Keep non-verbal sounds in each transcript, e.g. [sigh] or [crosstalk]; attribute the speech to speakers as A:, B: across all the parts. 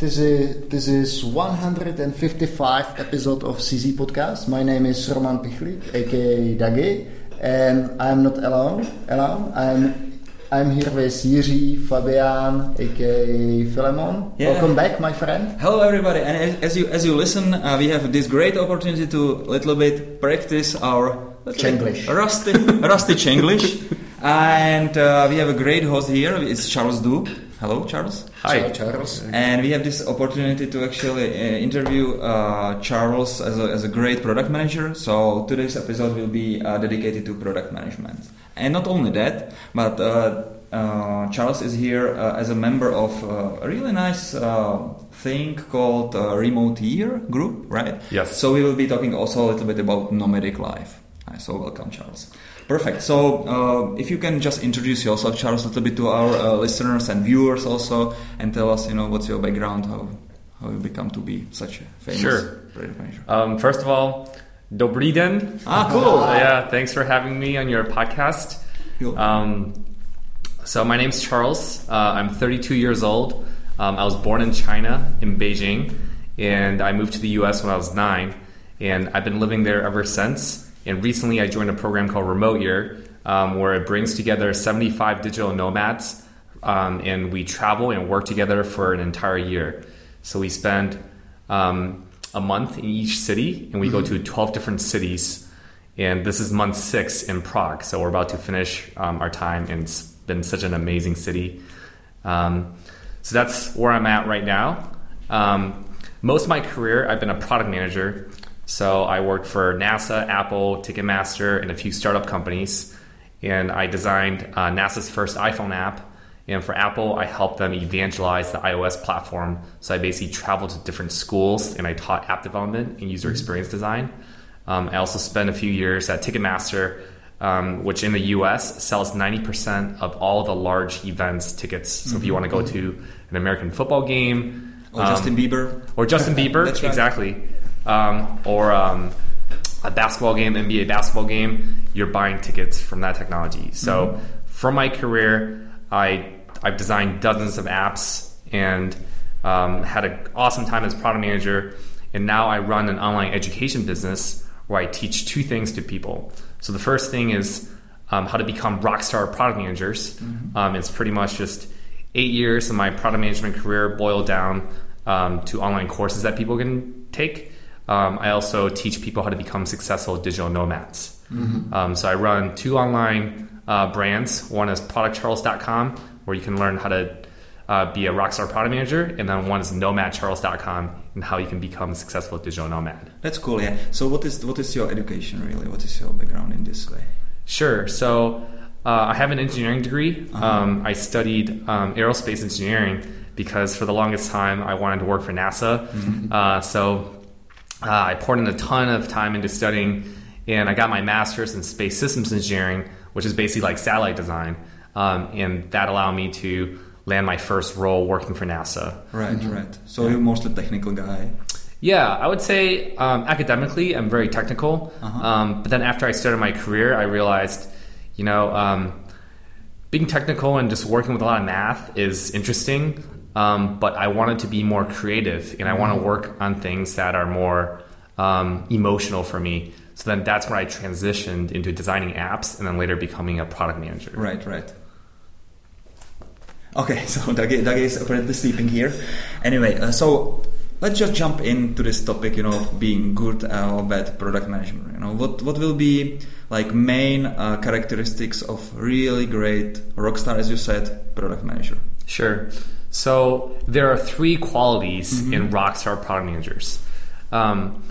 A: guys, welcome back. This is this is 155 episode of CZ Podcast. My name is Roman Pichlik, aka Dagi, and I'm not alone. Alone, I'm I'm here with Jiří Fabian, aka Philemon.
B: Yeah.
A: Welcome back, my friend.
B: Hello, everybody, and as- as you as you listen, uh, we have this great opportunity to a little bit practice our
A: Czenglish.
B: rusty rusty Czenglish, [laughs] and uh, we have a great host here. It's Charles Du. Hello, Charles.
A: Ciao, Charles.
B: And we have this opportunity to actually uh, interview uh, Charles as a, as a great product manager. So today's episode will be uh, dedicated to product management. And not only that, but uh, uh, Charles is here uh, as a member of uh, a really nice uh, thing called uh, Remote Year Group, right?
C: Yes.
B: So we will be talking also a little bit about nomadic life. So welcome, Charles. Perfect. So uh, if you can just introduce yourself, Charles, a little bit to our uh, listeners and viewers also, and tell us, you know, what's your background, how how you become to be such a famous
C: Sure.
B: product manager.
C: Um, first of all, Dobrý den.
B: Ah, cool. [laughs]
C: Yeah, thanks for having me on your podcast.
B: Cool.
C: Um, so my name's Charles. Uh, I'm 32 years old. Um, I was born in China, in Beijing, and I moved to the U.S. when I was nine, and I've been living there ever since. And recently, I joined a program called Remote Year, um, where it brings together 75 digital nomads, um, and we travel and work together for an entire year. So we spend um, a month in each city, and we go to 12 different cities. And this is month six in Prague, so we're about to finish um, our time, and it's been such an amazing city. Um, so that's where I'm at right now. Um, most of my career, I've been a product manager. So I worked for NASA, Apple, Ticketmaster, and a few startup companies. And I designed uh, NASA's first iPhone app. And for Apple, I helped them evangelize the iOS platform. So I basically traveled to different schools and I taught app development and user experience design. Um, I also spent a few years at Ticketmaster, um, which in the US sells 90% of all the large events tickets. So if you want to go to an American football game,
B: Or
C: um,
B: Justin Bieber.
C: or Justin [laughs] Bieber,
B: right.
C: exactly, um, or um, a basketball game, NBA basketball game, you're buying tickets from that technology. So
B: Mm-hmm.
C: from my career, I I've designed dozens of apps and um, had an awesome time as product manager. And now I run an online education business where I teach two things to people. So the first thing is um, how to become rockstar product managers.
B: Mm-hmm.
C: Um, it's pretty much just eight years of my product management career boiled down um, to online courses that people can take. Um, I also teach people how to become successful digital nomads. Um, so I run two online uh, brands. One is productcharles.com, where you can learn how to uh, be a rockstar product manager, and then one is nomadcharles.com, and how you can become a successful digital nomad.
B: That's cool. Yeah. So what is what is your education really? What is your background in this way?
C: Sure. So uh, I have an engineering degree. Um, I studied um, aerospace engineering because for the longest time I wanted to work for NASA. Uh, so uh, I poured in a ton of time into studying, and I got my master's in space systems engineering, which is basically like satellite design. Um, and that allowed me to land my first role working for NASA.
B: Right, right. So you're mostly a technical guy.
C: Yeah, I would say um, academically, I'm very technical. Um, but then after I started my career, I realized, you know, um, being technical and just working with a lot of math is interesting. Um, but I wanted to be more creative and I want to work on things that are more um, emotional for me. So then that's when I transitioned into designing apps and then later becoming a product manager.
B: Right, right. Okay, [laughs] so Dagi is apparently sleeping here. Anyway, uh, so let's just jump into this topic, you know, of being good uh, or bad product management. You know, what what will be like main uh, characteristics of really great rockstar, as you said, product manager?
C: Sure. So there are three qualities in rockstar product managers. Um,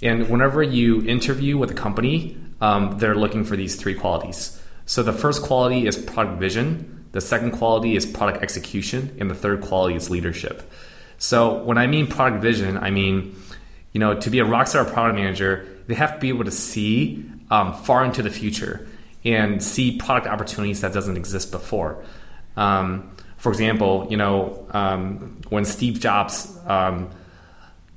C: and whenever you interview with a company, um, they're looking for these three qualities. So the first quality is product vision, the second quality is product execution, and the third quality is leadership. So when I mean product vision, I mean, you know, to be a rockstar product manager, they have to be able to see um, far into the future and see product opportunities that doesn't exist before. Um, for example, you know, um, when Steve Jobs um,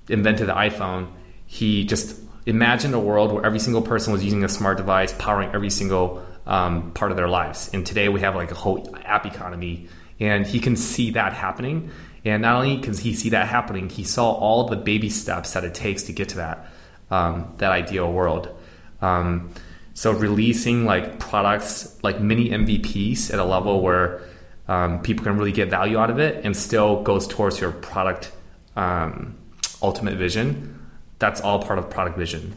C: invented the iPhone, he just imagined a world where every single person was using a smart device, powering every single um, part of their lives. And today we have like a whole app economy, and he can see that happening. And not only can he see that happening, he saw all the baby steps that it takes to get to that um, that ideal world. Um, so releasing like products like mini MVPs at a level where um, people can really get value out of it and still goes towards your product um, ultimate vision. That's all part of product vision.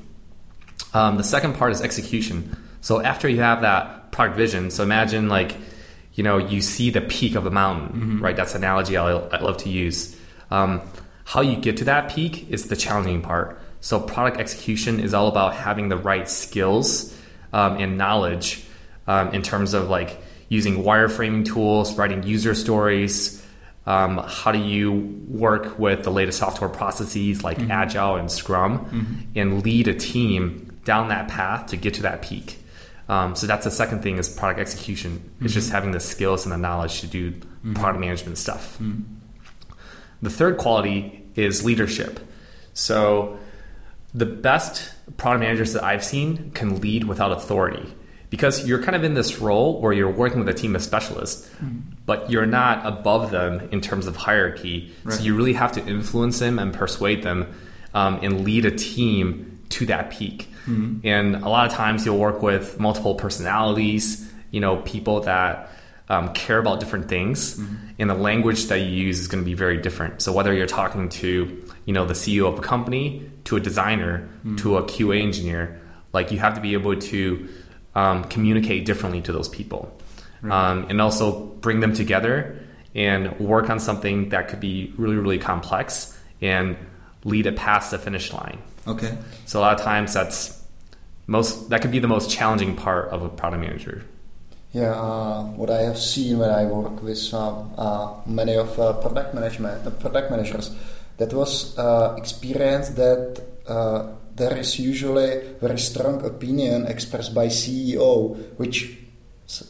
C: Um, the second part is execution. So after you have that product vision, so imagine like you know you see the peak of a mountain, mm-hmm. right? That's an analogy I, I love to use. Um, how you get to that peak is the challenging part. So product execution is all about having the right skills um, and knowledge um, in terms of like using wireframing tools, writing user stories. Um, how do you work with the latest software processes like mm-hmm. Agile and Scrum mm-hmm. and lead a team down that path to get to that peak? Um, so that's the second thing is product execution. Mm-hmm. It's just having the skills and the knowledge to do mm-hmm. product management stuff. Mm-hmm. The third quality is leadership. So the best product managers that I've seen can lead without authority because you're kind of in this role where you're working with a team of specialists, mm. but you're not above them in terms of hierarchy. Right. So you really have to influence them and persuade them um, and lead a team to that peak. Mm-hmm. And a lot of times you'll work with multiple personalities, you know, people that um, care about different things, mm-hmm. and the language that you use is going to be very different. So whether you're talking to, you know, the CEO of a company, to a designer, to a QA engineer, like you have to be able to um, communicate differently to those people, right. um, and also bring them together and work on something that could be really really complex and lead it past the finish line.
B: Okay.
C: So a lot of times that's most that could be the most challenging part of a product manager.
A: Yeah, uh, what I have seen when I work with uh, uh, many of uh, product management, uh, product managers, that was uh, experience that there is usually very strong opinion expressed by CEO, which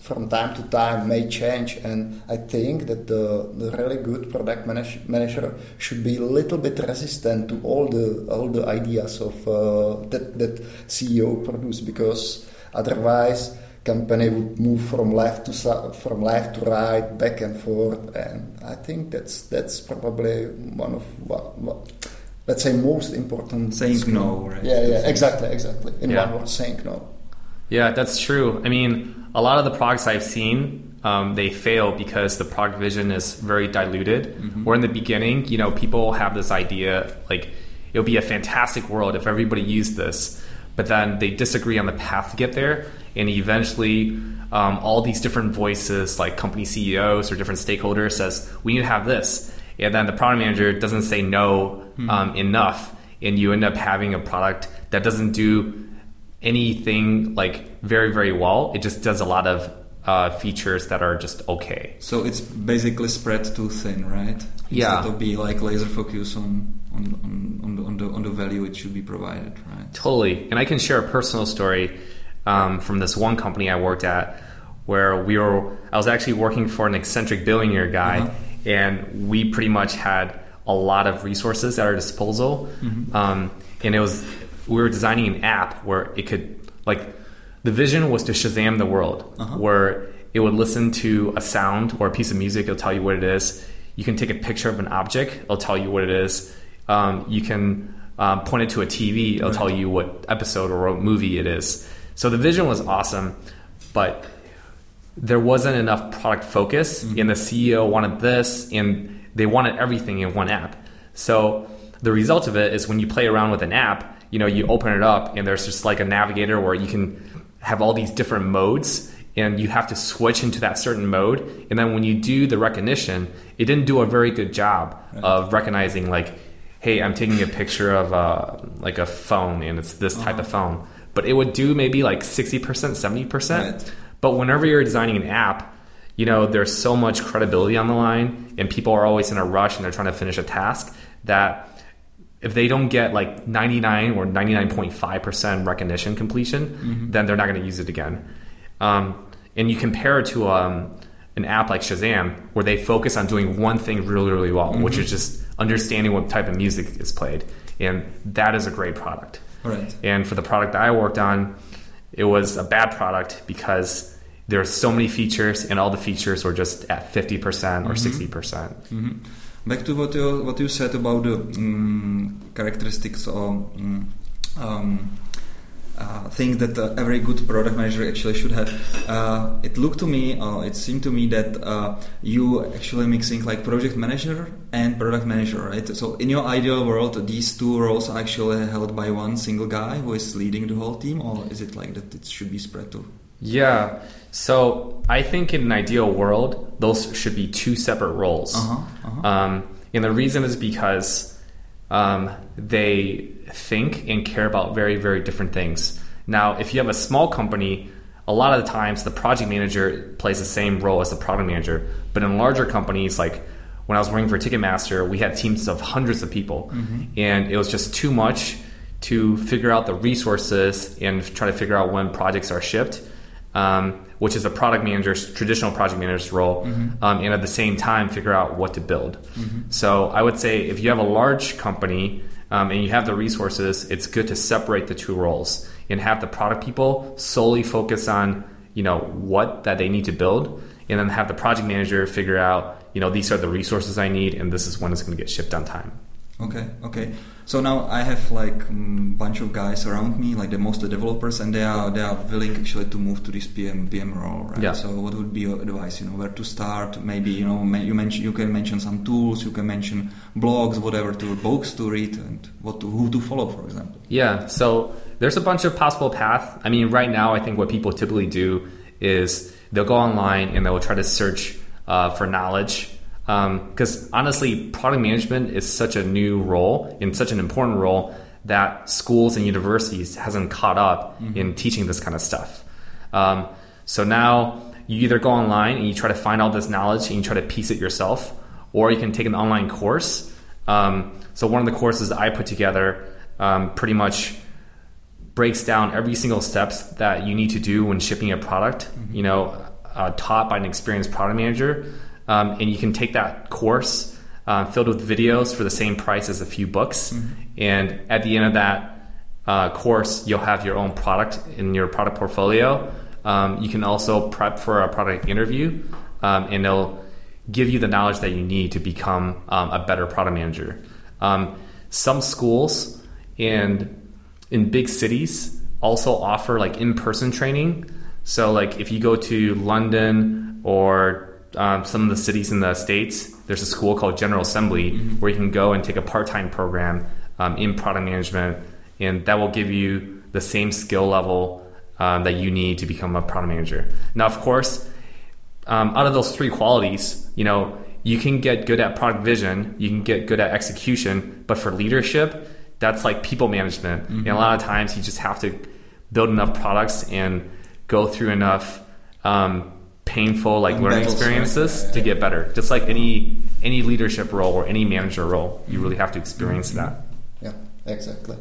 A: from time to time may change and i think that the, the really good product manage, manager should be a little bit resistant to all the all the ideas of uh, that that ceo produce because otherwise company would move from left to from left to right back and forth and i think that's that's probably one of what, what let's say most important
B: saying no right?
A: Yeah yeah exactly exactly. In yeah. one word saying no.
C: Yeah that's true. I mean a lot of the products i've seen um, they fail because the product vision is very diluted. Mm-hmm. or in the beginning you know people have this idea like it would be a fantastic world if everybody used this but then they disagree on the path to get there and eventually um, all these different voices like company ceos or different stakeholders says we need to have this and then the product manager doesn't say no mm-hmm. um, enough and you end up having a product that doesn't do anything like very very well. It just does a lot of uh, features that are just okay.
B: So it's basically spread too thin right?
C: Yeah.
B: Instead of be like laser focus on on, on, on, the, on, the, on the value it should be provided right?
C: Totally. And i can share a personal story um, from this one company i worked at where we were i was actually working for an eccentric billionaire guy uh-huh and we pretty much had a lot of resources at our disposal. Mm-hmm. Um, and it was we were designing an app where it could like the vision was to Shazam the world, uh-huh. where it would listen to a sound or a piece of music. It'll tell you what it is. You can take a picture of an object. It'll tell you what it is. Um, you can um, point it to a TV. It'll right. tell you what episode or what movie it is. So the vision was awesome, but there wasn't enough product focus, mm-hmm. and the CEO wanted this, and they wanted everything in one app. So the result of it is when you play around with an app, you know, you open it up, and there's just like a navigator where you can have all these different modes and you have to switch into that certain mode and then when you do the recognition it didn't do a very good job right. of recognizing like hey i'm taking a picture of a, uh, like a phone and it's this type uh-huh. of phone but it would do maybe like 60% 70% right. But whenever you're designing an app, you know, there's so much credibility on the line and people are always in a rush and they're trying to finish a task that if they don't get like 99 or 99.5% recognition completion, mm-hmm. then they're not going to use it again. Um, and you compare it to um, an app like Shazam, where they focus on doing one thing really, really well, mm-hmm. which is just understanding what type of music is played. And that is a great product.
B: Right.
C: And for the product that I worked on, it was a bad product because there are so many features and all the features were just at 50% or mm-hmm. 60%.
B: percent mm hmm Back to what you what you said about the um, characteristics or um, uh, things that uh, every good product manager actually should have. Uh, it looked to me, it seemed to me that uh, you actually mixing like project manager and product manager, right? So in your ideal world, these two roles are actually held by one single guy who is leading the whole team, or is it like that it should be spread to?
C: Yeah. So I think in an ideal world, those should be two separate roles.
B: Uh-huh, uh-huh.
C: Um, and the reason is because um, they think and care about very, very different things. Now, if you have a small company, a lot of the times the project manager plays the same role as the product manager. But in larger companies, like when I was working for Ticketmaster, we had teams of hundreds of people, and it was just too much to figure out the resources and try to figure out when projects are shipped. Um, which is a product manager's traditional project manager's role, um, and at the same time figure out what to build. So I would say if you have a large company um, and you have the resources, it's good to separate the two roles and have the product people solely focus on you know what that they need to build, and then have the project manager figure out you know these are the resources I need, and this is when it's going to get shipped on time.
B: Okay, okay. So now I have like a bunch of guys around me, like the most the developers, and they are they are willing actually to move to this PM PM role, right?
C: Yeah.
B: So what would be your advice? You know, where to start? Maybe you know you mention you can mention some tools, you can mention blogs, whatever to books to read, and what to, who to follow, for example.
C: Yeah, so there's a bunch of possible paths. I mean, right now, I think what people typically do is they'll go online and they'll try to search uh, for knowledge. Because honestly, product management is such a new role and such an important role that schools and universities hasn't caught up in teaching this kind of stuff. Um, so now you either go online and you try to find all this knowledge and you try to piece it yourself, or you can take an online course. Um, so one of the courses I put together um, pretty much breaks down every single steps that you need to do when shipping a product. You know, uh, taught by an experienced product manager, um, and you can take that course uh, filled with videos for the same price as a few books. And at the end of that uh, course, you'll have your own product in your product portfolio. Um, you can also prep for a product interview, um, and they'll give you the knowledge that you need to become um, a better product manager. Um, some schools and in big cities also offer like in-person training. So like if you go to London or um, some of the cities in the states, there's a school called General Assembly where you can go and take a part-time program um, in product management, and that will give you the same skill level um, that you need to become a product manager. Now, of course, um, out of those three qualities, you know, you can get good at product vision, you can get good at execution, but for leadership, that's like people management. And a lot of times, you just have to build enough products and go through enough um, painful like learning experiences to get better. Just like any any leadership role or any manager role, you really have to experience that.
A: Yeah, exactly.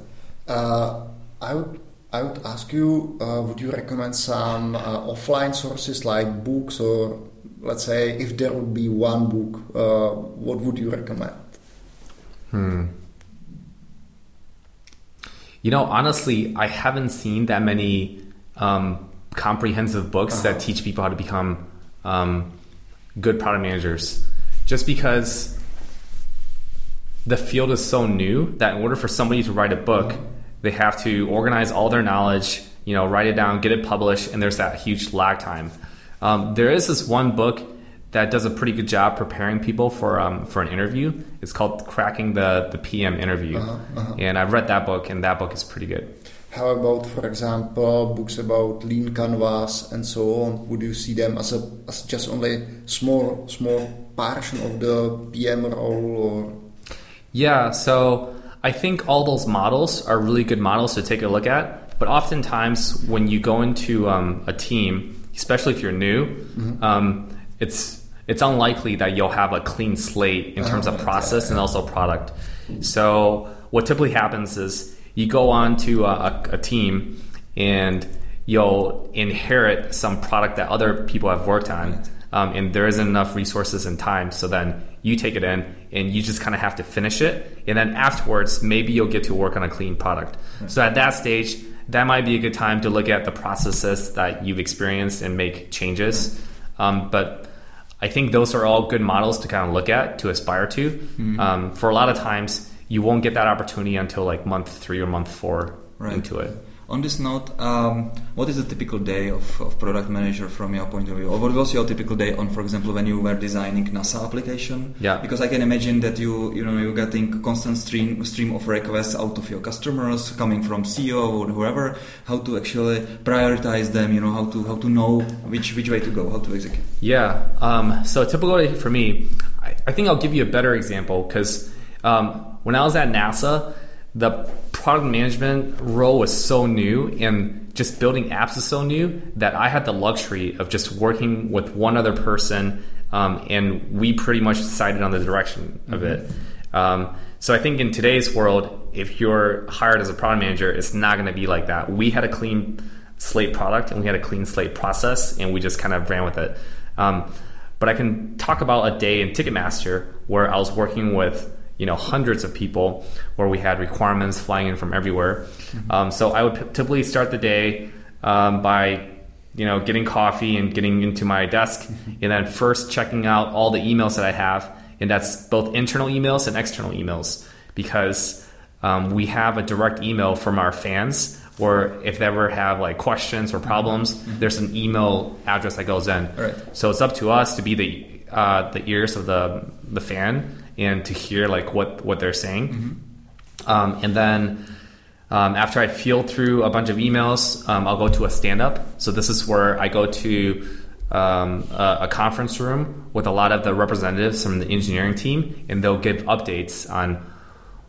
A: Uh, I would I would ask you, uh, would you recommend some uh, offline sources like books, or let's say if there would be one book, uh, what would you recommend?
C: Hmm. You know, honestly, I haven't seen that many um, comprehensive books that teach people how to become um, good product managers. Just because the field is so new that in order for somebody to write a book, they have to organize all their knowledge, you know, write it down, get it published, and there's that huge lag time. Um, there is this one book that does a pretty good job preparing people for um, for an interview. It's called Cracking the the PM Interview, and I've read that book, and that book is pretty good.
A: How about, for example, books about lean canvas and so on? Would you see them as a as just only small small portion of the PM role, or
C: Yeah, so I think all those models are really good models to take a look at. But oftentimes, when you go into um, a team, especially if you're new, um, it's it's unlikely that you'll have a clean slate in terms of
A: right,
C: process
A: yeah,
C: and also product. So what typically happens is you go on to a, a, team and you'll inherit some product that other people have worked on um, and there isn't enough resources and time so then you take it in and you just kind of have to finish it and then afterwards maybe you'll get to work on a clean product so at that stage that might be a good time to look at the processes that you've experienced and make changes um, but I think those are all good models to kind of look at to aspire to.
B: Mm-hmm.
C: Um, for a lot of times, you won't get that opportunity until like month three or month four
B: Right.
C: into it.
B: On this note, um, what is a typical day of, of product manager from your point of view? Or what was your typical day on, for example, when you were designing NASA application?
C: Yeah.
B: Because I can imagine that you you know you're getting constant stream stream of requests out of your customers coming from CEO or whoever. How to actually prioritize them? You know how to how to know which which way to go, how to execute.
C: Yeah. Um, so typically for me, I, I think I'll give you a better example because um, when I was at NASA, the product management role was so new and just building apps is so new that I had the luxury of just working with one other person um, and we pretty much decided on the direction of it. Um, so I think in today's world, if you're hired as a product manager, it's not going to be like that. We had a clean slate product and we had a clean slate process and we just kind of ran with it. Um, but I can talk about a day in Ticketmaster where I was working with you know hundreds of people where we had requirements flying in from everywhere. Um, so I would p- typically start the day um, by you know getting coffee and getting into my desk and then first checking out all the emails that I have. And that's both internal emails and external emails because um, we have a direct email from our fans or if they ever have like questions or problems there's an email address that goes in.
B: Right.
C: so it's up to us to be the uh, the ears of the the fan and to hear like what what they're saying um, and then um, after I feel through a bunch of emails, um, I'll go to a stand up. So this is where I go to um, a, a conference room with a lot of the representatives from the engineering team, and they'll give updates on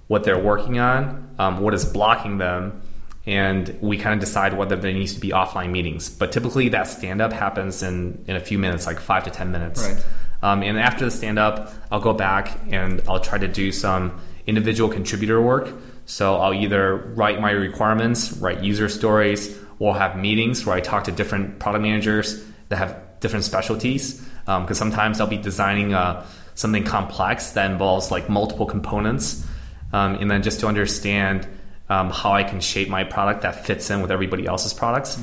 C: what they're working on, um, what is blocking them, and we kind of decide whether there needs to be offline meetings. But typically, that stand up happens in, in a few minutes, like five to 10 minutes.
B: Right.
C: Um, and after the stand up, I'll go back and I'll try to do some individual contributor work. So I'll either write my requirements, write user stories, or have meetings where I talk to different product managers that have different specialties. Because sometimes I'll be designing uh, something complex that involves like multiple components, um, and then just to understand um, how I can shape my product that fits in with everybody else's products.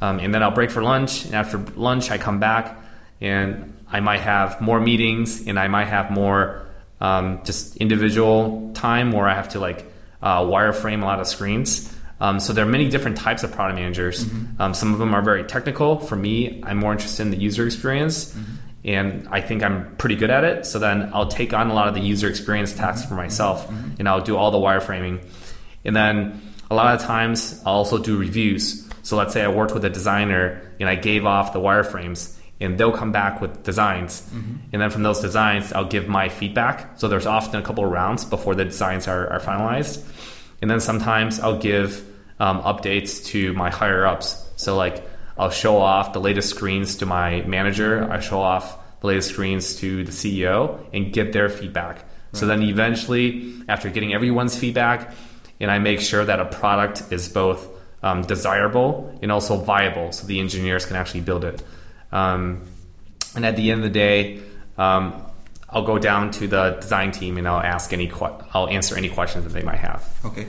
C: Um, and then I'll break for lunch, and after lunch, I come back and I might have more meetings, and I might have more um, just individual time where I have to like uh, wireframe a lot of screens. Um, so there are many different types of product managers. Um, some of them are very technical. For me, I'm more interested in the user experience, and I think I'm pretty good at it. So then I'll take on a lot of the user experience tasks for myself, and I'll do all the wireframing. And then a lot of times I'll also do reviews. So let's say I worked with a designer and I gave off the wireframes and they'll come back with designs. And then from those designs, I'll give my feedback. So there's often a couple of rounds before the designs are, are finalized. And then sometimes I'll give um, updates to my higher ups. So like I'll show off the latest screens to my manager. I show off the latest screens to the CEO and get their feedback. So then eventually, after getting everyone's feedback, and I make sure that a product is both um, desirable and also viable, so the engineers can actually build it. Um, and at the end of the day, um, I'll go down to the design team and I'll ask any que- I'll answer any questions that they might have.
B: Okay.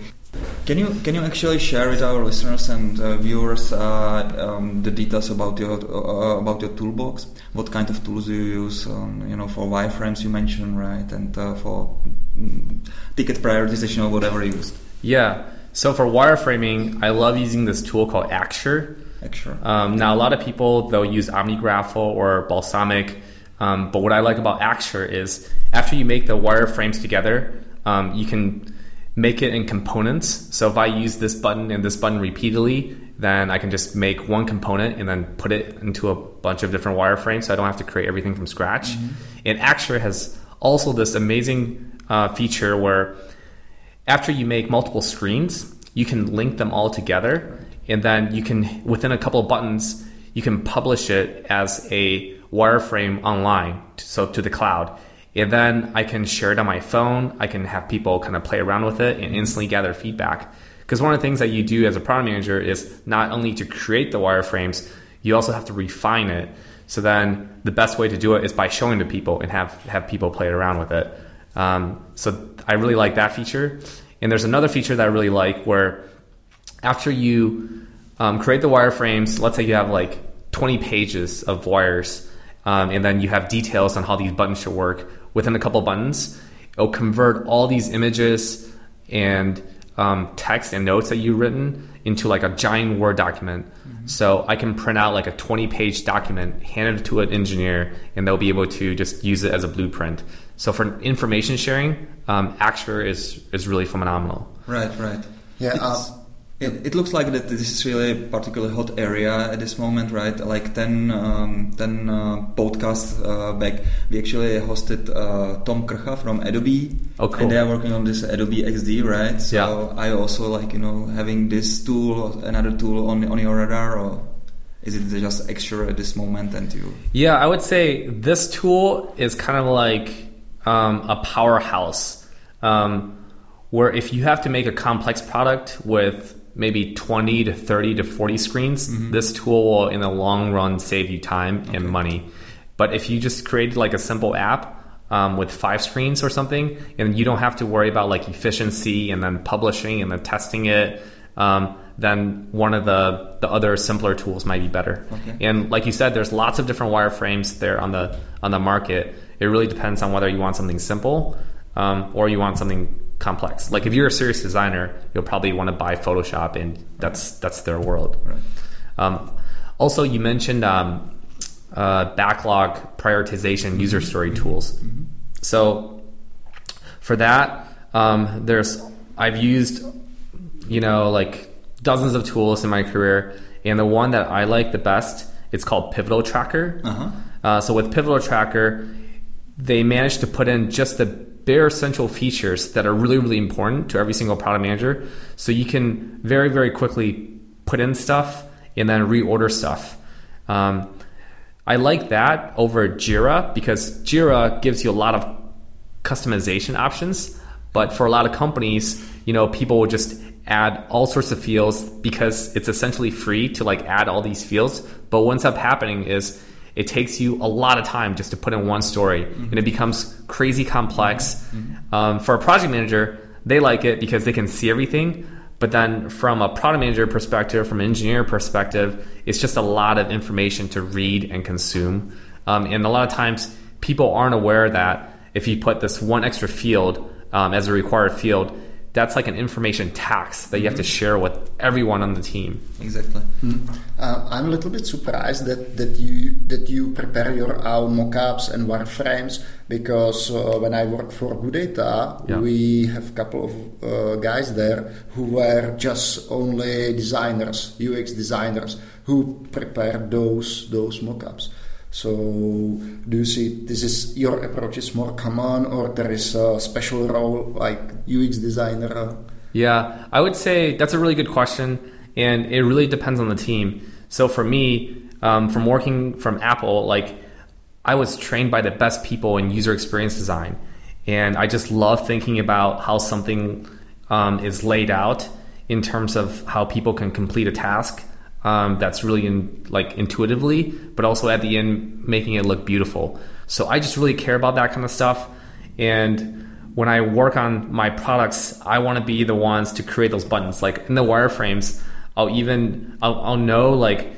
B: Can you can you actually share with our listeners and uh, viewers uh, um, the details about your uh, about your toolbox? What kind of tools do you use? Um, you know, for wireframes you mentioned, right, and uh, for mm, ticket prioritization or whatever you used.
C: Yeah. So for wireframing, I love using this tool called Axure. Um, now, a lot of people they'll use OmniGraffle or Balsamiq, um, but what I like about Axure is after you make the wireframes together, um, you can make it in components. So if I use this button and this button repeatedly, then I can just make one component and then put it into a bunch of different wireframes. So I don't have to create everything from scratch. And Axure has also this amazing uh, feature where after you make multiple screens, you can link them all together, and then you can, within a couple of buttons, you can publish it as a wireframe online, so to the cloud. And then I can share it on my phone. I can have people kind of play around with it and instantly gather feedback. Because one of the things that you do as a product manager is not only to create the wireframes, you also have to refine it. So then the best way to do it is by showing to people and have, have people play around with it. Um, so I really like that feature. And there's another feature that I really like where after you um, create the wireframes, let's say you have like 20 pages of wires, um, and then you have details on how these buttons should work. Within a couple buttons, it'll convert all these images and um, text and notes that you've written into like a giant Word document. Mm-hmm. So I can print out like a 20 page document, hand it to an engineer, and they'll be able to just use it as a blueprint. So for information sharing, um, Axure is, is really phenomenal.
B: Right, right.
A: Yeah. Uh,
B: it, it, looks like that this is really a particularly hot area at this moment, right? Like 10, um, 10 uh, podcasts uh, back, we actually hosted uh, Tom Krcha from Adobe.
C: Oh, cool.
B: And they are working on this Adobe XD, right? So
C: yeah.
B: I also like, you know, having this tool, another tool on, on your radar or is it just extra at this moment and you
C: yeah i would say this tool is kind of like um, a powerhouse um, where if you have to make a complex product with maybe 20 to 30 to 40 screens, mm-hmm. this tool will in the long run save you time okay. and money. But if you just create like a simple app um, with five screens or something, and you don't have to worry about like efficiency and then publishing and then testing it, um, then one of the, the other simpler tools might be better.
B: Okay.
C: And like you said, there's lots of different wireframes there on the on the market. It really depends on whether you want something simple um, or you want something complex. Like if you're a serious designer, you'll probably want to buy Photoshop, and that's that's their world.
B: Right.
C: Um, also, you mentioned um, uh, backlog prioritization mm-hmm. user story
B: mm-hmm.
C: tools.
B: Mm-hmm.
C: So for that, um, there's I've used you know like dozens of tools in my career, and the one that I like the best it's called Pivotal Tracker.
B: Uh-huh.
C: Uh, so with Pivotal Tracker, they managed to put in just the bare essential features that are really, really important to every single product manager. So you can very, very quickly put in stuff and then reorder stuff. Um, I like that over Jira because Jira gives you a lot of customization options. But for a lot of companies, you know, people will just add all sorts of fields because it's essentially free to like add all these fields. But what ends up happening is it takes you a lot of time just to put in one story, mm-hmm. and it becomes crazy complex. Mm-hmm. Um, for a project manager, they like it because they can see everything. But then, from a product manager perspective, from an engineer perspective, it's just a lot of information to read and consume. Um, and a lot of times, people aren't aware that if you put this one extra field um, as a required field, that's like an information tax that you have to mm-hmm. share with everyone on the team.
B: Exactly.
A: Mm. Uh, I'm a little bit surprised that, that you that you prepare your own mockups and wireframes because uh, when I work for GoodData, yeah. we have a couple of uh, guys there who were just only designers, UX designers, who prepare those those mockups. So, do you see this is your approach is more common, or there is a special role like UX designer?
C: Yeah, I would say that's a really good question, and it really depends on the team. So for me, um, from working from Apple, like I was trained by the best people in user experience design, and I just love thinking about how something um, is laid out in terms of how people can complete a task um, that's really in, like intuitively, but also at the end making it look beautiful. So I just really care about that kind of stuff. And when I work on my products, I want to be the ones to create those buttons. Like in the wireframes, I'll even I'll, I'll know like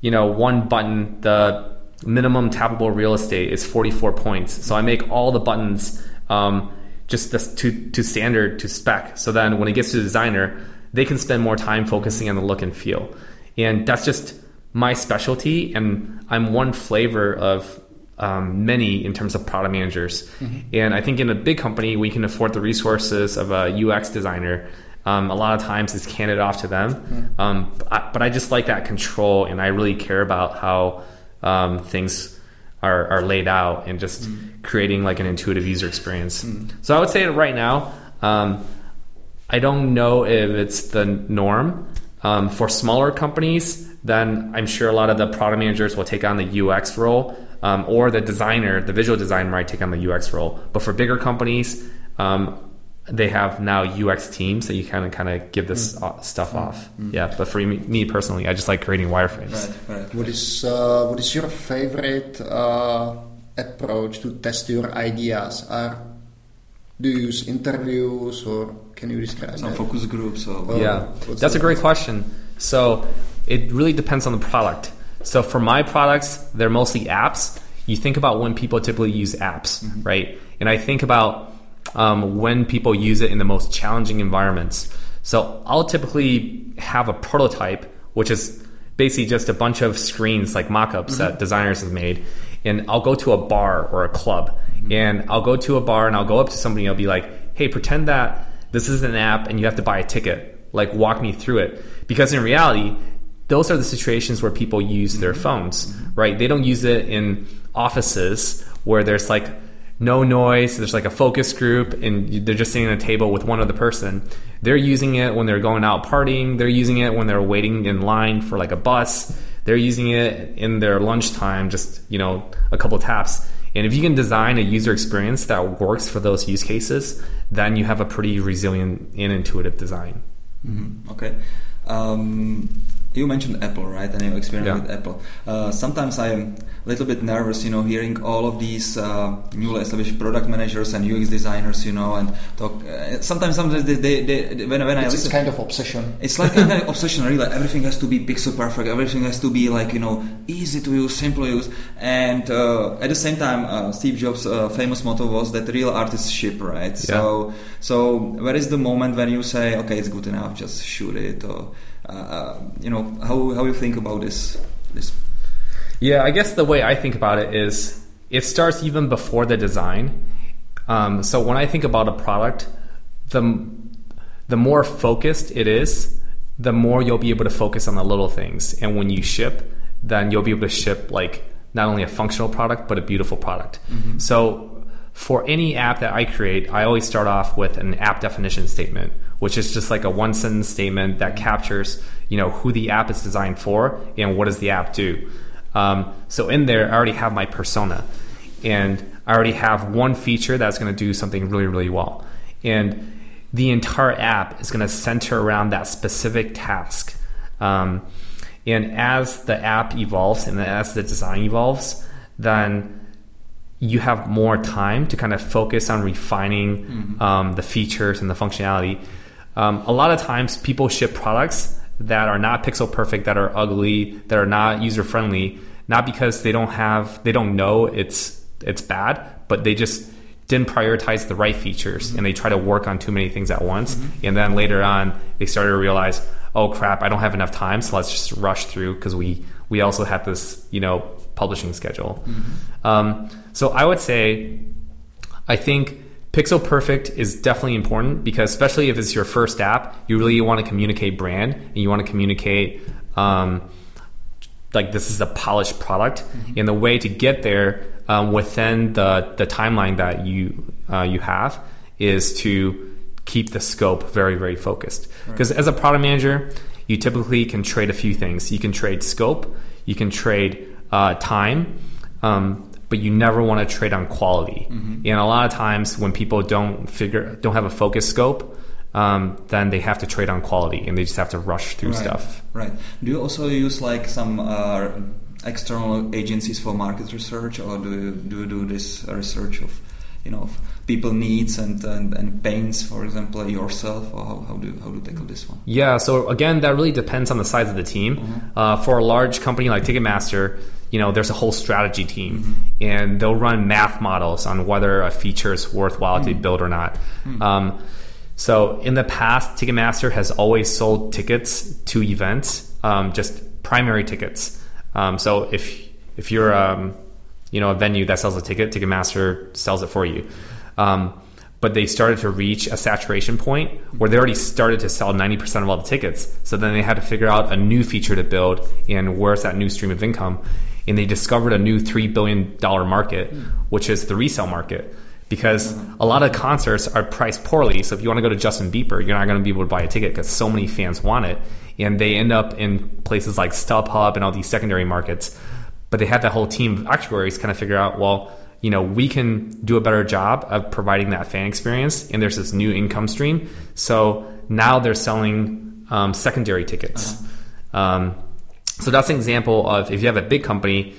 C: you know one button the minimum tappable real estate is 44 points. So I make all the buttons um, just this, to to standard to spec. So then when it gets to the designer, they can spend more time focusing on the look and feel and that's just my specialty and i'm one flavor of um, many in terms of product managers mm-hmm. and i think in a big company we can afford the resources of a ux designer um, a lot of times it's handed off to them mm-hmm. um, but, I, but, I, just like that control and i really care about how um, things are, are, laid out and just mm-hmm. creating like an intuitive user experience mm-hmm. so i would say right now um, i don't know if it's the norm um, for smaller companies, then I'm sure a lot of the product managers will take on the UX role, um, or the designer, the visual designer, might take on the UX role. But for bigger companies, um, they have now UX teams that you kind of kind of give this mm. stuff mm. off. Mm. Yeah, but for me, me, personally, I just like creating wireframes.
A: Right, right. What is uh, what is your favorite uh, approach to test your ideas? Are do you use interviews or can you describe
B: some
A: that?
B: focus groups? Or,
C: yeah, that's a great question. So it really depends on the product. So for my products, they're mostly apps. you think about when people typically use apps, right? And I think about um, when people use it in the most challenging environments. So I'll typically have a prototype, which is basically just a bunch of screens like mock-ups that designers have made and i'll go to a bar or a club and i'll go to a bar and i'll go up to somebody and i'll be like hey pretend that this is an app and you have to buy a ticket. Like walk me through it. Because in reality those are the situations where people use their mm-hmm. phones right? They don't use it in offices where there's like no noise there's like a focus group and they're just sitting at a table with one other person. They're using it when they're going out partying. They're using it when they're waiting in line for like a bus. They're using it in their lunchtime just you know a couple taps and if you can design a user experience that works for those use cases then you have a pretty resilient and intuitive design
B: Mm-hmm. Okay. Um, you mentioned Apple, right? And your experience
C: Yeah.
B: with Apple. Uh, sometimes I am a little bit nervous, you know, hearing all of these uh, newly established product managers and UX designers, you know, and talk. Uh, sometimes, sometimes they, they, they when when I
A: It's, it's
B: listen,
A: kind of obsession.
B: it's like a kind of [laughs] obsession, really. Like everything has to be pixel perfect. Everything has to be like you know easy to use, simple to use. And uh, at the same time, uh, Steve Jobs' uh, famous motto was that real artists ship, right? So, so where is the moment when you say, okay, it's good enough, just shoot it, or Uh, uh, you know, how how you think about this this
C: Yeah, I guess the way I think about it is it starts even before the design. Um, so when I think about a product, the the more focused it is, the more you'll be able to focus on the little things. And when you ship, then you'll be able to ship like not only a functional product but a beautiful product. Mm-hmm. So for any app that I create, I always start off with an app definition statement, which is just like a one sentence statement that captures, you know, who the app is designed for and what does the app do. Um, so in there, I already have my persona, and I already have one feature that's going to do something really, really well, and the entire app is going to center around that specific task. Um, and as the app evolves and as the design evolves, then you have more time to kind of focus on refining um, the features and the functionality. Um, a lot of times, people ship products that are not pixel perfect, that are ugly, that are not user friendly, not because they don't have, they don't know it's it's bad, but they just didn't prioritize the right features and they try to work on too many things at once. And then later on, they started to realize, oh crap, I don't have enough time, so let's just rush through because we we also have this you know publishing schedule. Um, so I would say, I think pixel perfect is definitely important because especially if it's your first app, you really want to communicate brand and you want to communicate. Um, like this is a polished product, and the way to get there um, within the the timeline that you uh, you have is to keep the scope very very focused. Because as a product manager, you typically can trade a few things. You can trade scope, you can trade uh, time, um, but you never want to trade on quality. And a lot of times when people don't figure don't have a focus scope, um, then they have to trade on quality and they just have to rush through
B: right,
C: stuff.
B: Right. Do you also use like some uh, external agencies for market research, or do you do, you do this research of you know of people needs and, and, and pains, for example, yourself, or how, how do how do you tackle this one?
C: Yeah, so again, that really depends on the size of the team. Uh, for a large company like Ticketmaster, you know, there's a whole strategy team, and they'll run math models on whether a feature is worthwhile to build or not. Um, so in the past, Ticketmaster has always sold tickets to events, um, just primary tickets. Um, so if if you're um, you know a venue that sells a ticket, Ticketmaster sells it for you. Um, but they started to reach a saturation point where they already started to sell 90% of all the tickets. So then they had to figure out a new feature to build and where's that new stream of income. And they discovered a new $3 billion market, which is the resale market. Because a lot of concerts are priced poorly. So if you want to go to Justin Bieber, you're not going to be able to buy a ticket because so many fans want it. And they end up in places like StubHub and all these secondary markets. But they had that whole team of actuaries kind of figure out, well, you know, we can do a better job of providing that fan experience, and there's this new income stream. So now they're selling um, secondary tickets. Um, so that's an example of if you have a big company,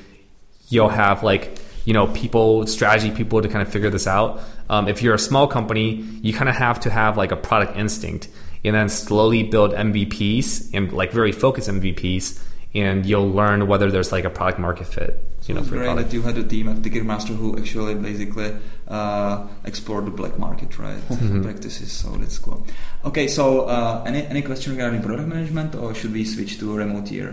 C: you'll have like you know people, strategy people to kind of figure this out. Um, if you're a small company, you kind of have to have like a product instinct, and then slowly build MVPs and like very focused MVPs, and you'll learn whether there's like a product market fit. you know
B: it's
C: for your
B: great
C: product.
B: that you had a team at Ticketmaster who actually basically uh, explored the black market, right? [laughs]
C: Mhm.
B: Practices. So that's cool. Okay, so uh, any any question regarding product management, or should we switch to remote year?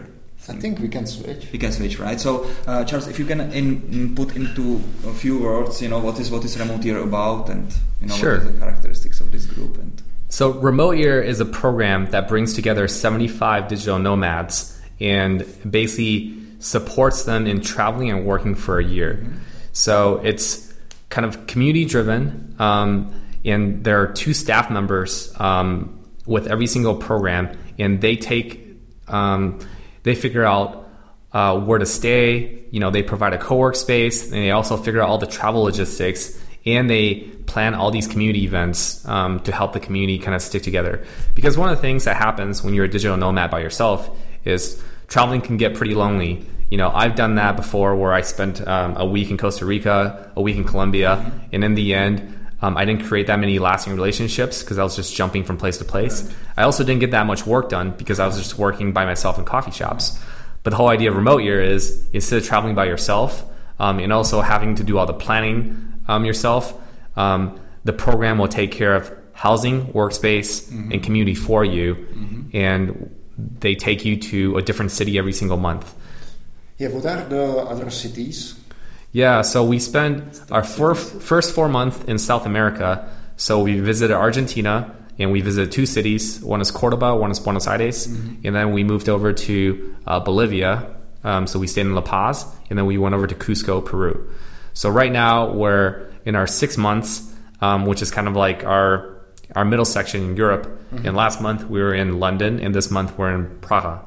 A: I think we can switch.
B: we can switch, right? So, uh, Charles, if you can in, in put into a few words, you know, what is what is remote year about, and you know,
C: Sure.
B: what are the characteristics of this group, and
C: So, Remote Year is a program that brings together 75 digital nomads and basically supports them in traveling and working for a year. So, it's kind of community driven, um, and there are two staff members um, with every single program, and they take, um, they figure out uh, where to stay. You know, they provide a co-work space, and they also figure out all the travel logistics, and they plan all these community events um, to help the community kind of stick together. Because one of the things that happens when you're a digital nomad by yourself is traveling can get pretty lonely. You know, I've done that before, where I spent um, a week in Costa Rica, a week in Colombia, and in the end. Um, I didn't create that many lasting relationships because I was just jumping from place to place. I also didn't get that much work done because I was just working by myself in coffee shops. But the whole idea of remote year is instead of traveling by yourself um, and also having to do all the planning um, yourself, um, the program will take care of housing, workspace, and community for you. And they take you to a different city every single month.
A: Yeah, what are the other cities?
C: Yeah, so we spent our four, first four months in South America. So we visited Argentina and we visited two cities. One is Cordoba, one is Buenos Aires. And then we moved over to uh, Bolivia. Um, so we stayed in La Paz. And then we went over to Cusco, Peru. So right now we're in our six months, um, which is kind of like our our middle section in Europe. And last month we were in London, and this month we're in Praga.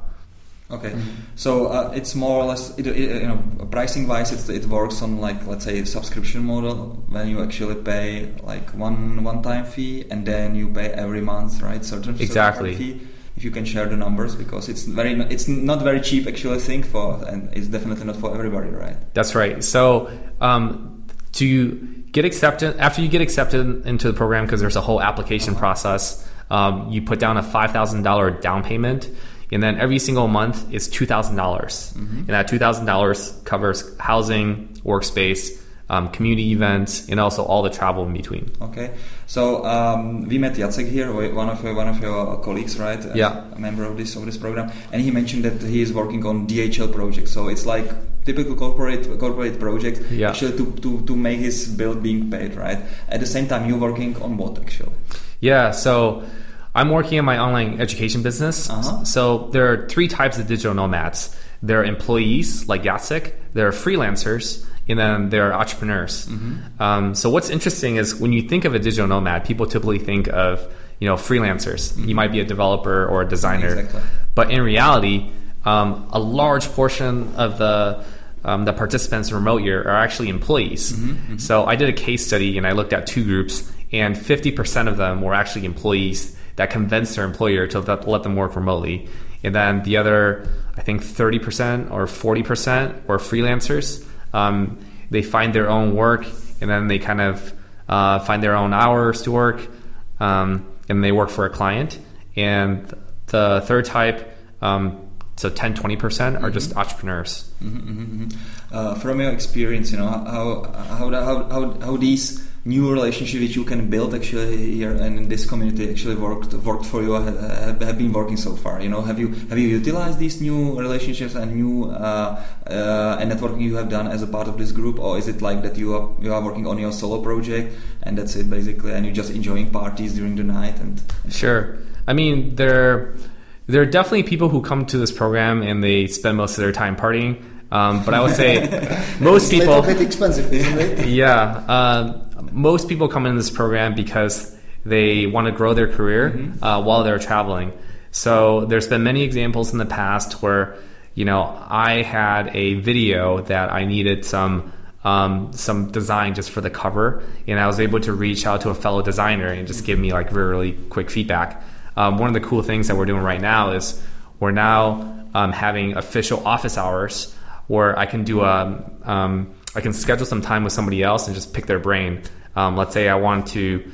B: Okay, so uh, it's more or less, it, it, you know, pricing wise, it, it works on like let's say a subscription model when you actually pay like one one time fee and then you pay every month, right? Certain certain
C: Exactly.
B: fee. If you can share the numbers, because it's very it's not very cheap actually thing for, and it's definitely not for everybody, right?
C: That's right. So um, to get accepted, after you get accepted into the program, because there's a whole application process, um, you put down a five thousand dollar down payment, and then every single month is two dollars, and that two thousand dollars covers housing, workspace, um, community events, and also all the travel in between.
B: Okay, so um, we met Jacek here, one of your, one of your colleagues, right?
C: Yeah.
B: a member of this of this program, and he mentioned that he is working on DHL projects. So it's like typical corporate corporate project,
C: Yeah.
B: actually to, to to make his bill being paid, right? At the same time, you're working on what actually?
C: Yeah, so I'm working on my online education business.
B: Uh-huh.
C: So there are three types of digital nomads. There are employees like Jacek, there are freelancers, and then there are entrepreneurs. Um, so what's interesting is when you think of a digital nomad, people typically think of you know freelancers. You might be a developer or a designer,
B: Exactly.
C: but in reality, um, a large portion of the um, the participants in remote year are actually employees. So I did a case study and I looked at two groups, and 50% of them were actually employees that convinced their employer to let, let them work remotely. And then the other, I think 30% or 40% were freelancers. Um, they find their own work and then they kind of uh, find their own hours to work um, and they work for a client. And the third type, um, so 10 20% are just entrepreneurs.
B: Uh, from your experience, you know how how how how, how these new relationship which you can build actually here and in this community actually worked worked for you have, have been working so far you know have you have you utilized these new relationships and new uh, uh, and networking you have done as a part of this group or is it like that you are you are working on your solo project and that's it basically and you're just enjoying parties during the night and
C: Sure. I mean, there there are definitely people who come to this program and they spend most of their time partying. Um, but I would say [laughs] most
A: It's a
C: people,
A: little bit expensive, isn't it? [laughs]
C: yeah, uh, most people come in this program because they want to grow their career uh, while they're traveling. So there's been many examples in the past where, you know, I had a video that I needed some um, some design just for the cover, and I was able to reach out to a fellow designer and just give me like really quick feedback. Um, one of the cool things that we're doing right now is we're now um, having official office hours where I can do a um, I can schedule some time with somebody else and just pick their brain. Um, let's say I want to.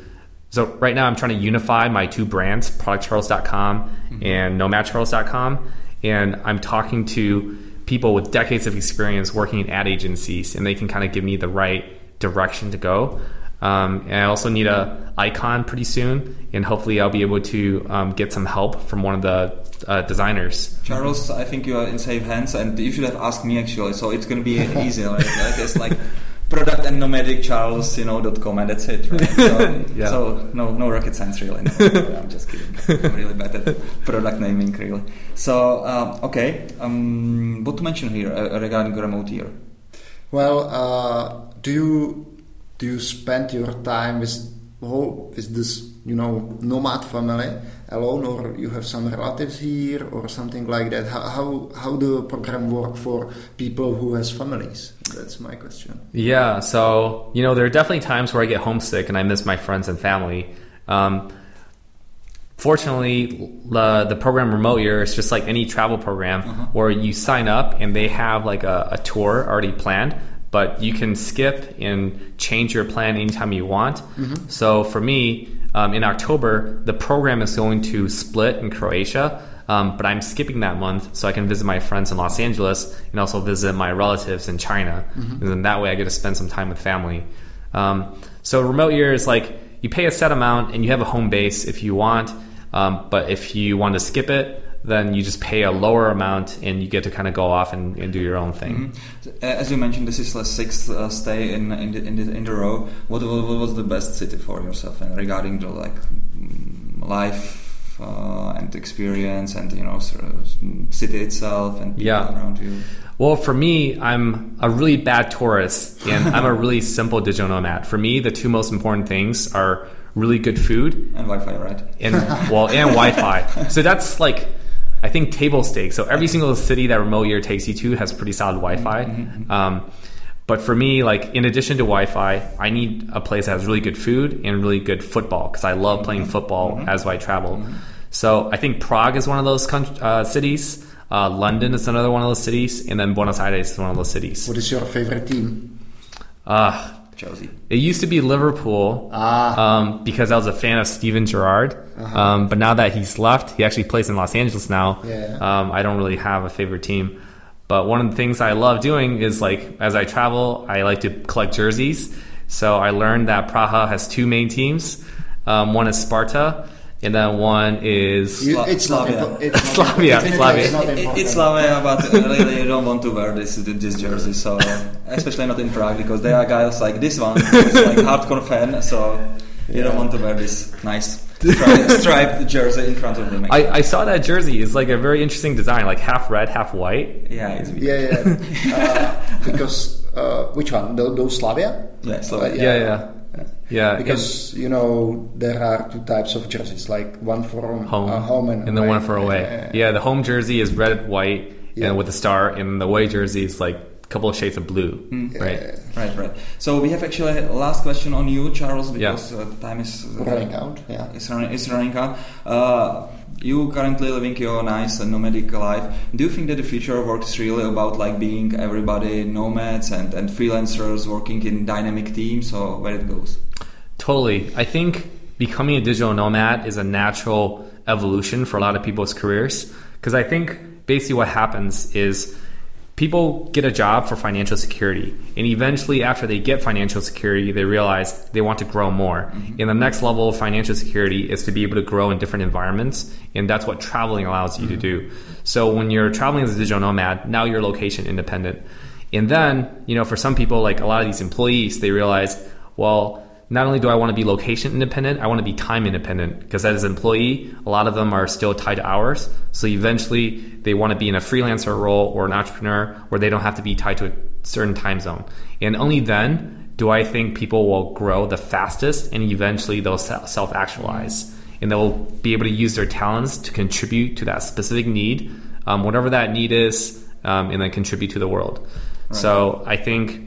C: So right now I'm trying to unify my two brands, productcharles.com and nomadcharles.com, and I'm talking to people with decades of experience working in ad agencies, and they can kind of give me the right direction to go. Um, and I also need a icon pretty soon, and hopefully I'll be able to um, get some help from one of the uh, designers.
B: Charles, I think you are in safe hands, and you should have asked me actually. So it's going to be [laughs] easy. Like, I guess like product and nomadic charles you know dot com and that's it right? so, [laughs]
C: yeah.
B: so no no rocket science really no, i'm just kidding [laughs] i'm really bad at product naming really so um, okay um, what to mention here uh, regarding remote year
A: well uh, do you do you spend your time with with this you know nomad family alone or you have some relatives here or something like that. How how, how the program work for people who has families? That's my question.
C: Yeah so you know there are definitely times where i get homesick and i miss my friends and family. Um, fortunately the, the program remote year is just like any travel program uh-huh. where you sign up and they have like a, a tour already planned but you can skip and change your plan anytime you want mm-hmm. so for me um, in October, the program is going to split in Croatia, um, but I'm skipping that month so I can visit my friends in Los Angeles and also visit my relatives in China. Mm-hmm. And then that way I get to spend some time with family. Um, so remote year is like you pay a set amount and you have a home base if you want, um, but if you want to skip it, then you just pay a lower amount and you get to kind of go off and, and do your own thing.
B: Mm-hmm. As you mentioned, this is the sixth uh, stay in in the, in the, in the row. What, what, what, was the best city for yourself and regarding the like mm, life uh, and experience and you know sort of city itself and people yeah. around you?
C: Well, for me, I'm a really bad tourist and I'm a [laughs] really simple digital nomad. For me, the two most important things are really good food
B: and Wi-Fi, right?
C: And well, and Wi-Fi. [laughs] So that's like I think table stakes. So every single city that remote year takes you to has pretty solid Wi-Fi. Mm-hmm, mm-hmm. Um, but for me, like in addition to Wi-Fi, I need a place that has really good food and really good football because I love playing mm-hmm. football mm-hmm. as I travel. Mm-hmm. So I think Prague is one of those uh, cities. Uh, London is another one of those cities, and then Buenos Aires is one of those cities.
A: What is your favorite team?
C: Uh, Chelsea. It used to be Liverpool ah. um, because I was a fan of Steven Gerrard. Uh-huh. Um, but now that he's left, he actually plays in Los Angeles now. Yeah. Um, I don't really have a favorite team. But one of the things I love doing is like as I travel, I like to collect jerseys. So I learned that Praha has two main teams. Um, one is Sparta, and then one is
A: you, it's
C: Slavia.
A: It's
C: Slavia. Slavia.
B: It's, it, it's Slavia, but really you don't want to wear this this jersey. So especially not in Prague because there are guys like this one, who's like [laughs] hardcore fan. So you yeah. don't want to wear this nice [laughs] striped, jersey in front of them.
C: I, I, saw that jersey. It's like a very interesting design, like half red, half white.
B: Yeah,
A: yeah, yeah. uh, because uh, which one? Those Slavia?
B: Yeah, Slavia.
C: Uh, yeah, yeah. yeah. Yeah,
A: because you know there are two types of jerseys, like one for home, uh, home and,
C: and
A: the
C: one for away. Yeah, yeah, the home jersey is red, white, yeah. and with a star, and the away jersey is like a couple of shades of blue. Mm. Right,
B: right, right. So we have actually a last question on you, Charles, because uh, time is
A: uh, running out. Yeah,
B: it's running, it's running out. Uh, you currently living your nice and nomadic life do you think that the future of work is really about like being everybody nomads and, and freelancers working in dynamic teams or where it goes
C: Totally. I think becoming a digital nomad is a natural evolution for a lot of people's careers because I think basically what happens is people get a job for financial security and eventually after they get financial security they realize they want to grow more mm-hmm. and the next level of financial security is to be able to grow in different environments and that's what traveling allows you mm-hmm. to do so when you're traveling as a digital nomad now you're location independent and then you know for some people like a lot of these employees they realize well not only do I want to be location independent, I want to be time independent because as an employee, a lot of them are still tied to hours. So eventually they want to be in a freelancer role or an entrepreneur where they don't have to be tied to a certain time zone. And only then do I think people will grow the fastest and eventually they'll self actualize and they'll be able to use their talents to contribute to that specific need, um, whatever that need is, um, and then contribute to the world. Right. So I think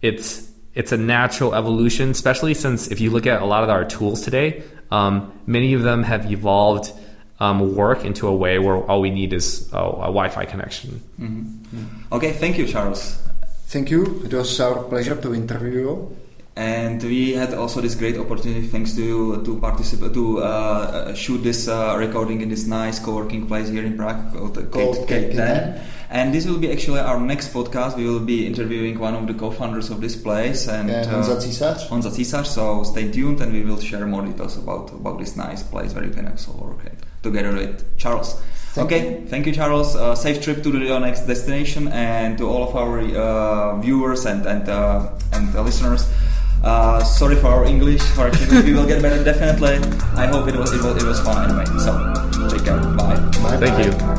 C: it's it's a natural evolution, especially since if you look at a lot of our tools today, um, many of them have evolved um, work into a way where all we need is a Wi-Fi connection.
B: Mm-hmm. Okay, thank you, Charles.
A: Thank you. It was our pleasure to interview you.
B: And we had also this great opportunity thanks to to participate to uh, shoot this uh, recording in this nice co-working place here in Prague called,
A: Called
B: K-
A: K10.
B: K10. And this will be actually our next podcast. We will be interviewing one of the co-founders of this place and
A: Yeah,
B: uh,
A: Honza Císař.
B: Honza Císař. So stay tuned, and we will share more details about about this nice place where you can also work at, together with Charles.
A: Thank
B: okay,
A: you.
B: thank you, Charles. Uh, safe trip to your next destination, and to all of our uh, viewers and and uh, and uh, listeners. Uh, sorry for our English. For our English, we will get better definitely. I hope it was it was, it was fun anyway. So take care. Bye.
A: Bye
C: Thank
A: bye.
C: you.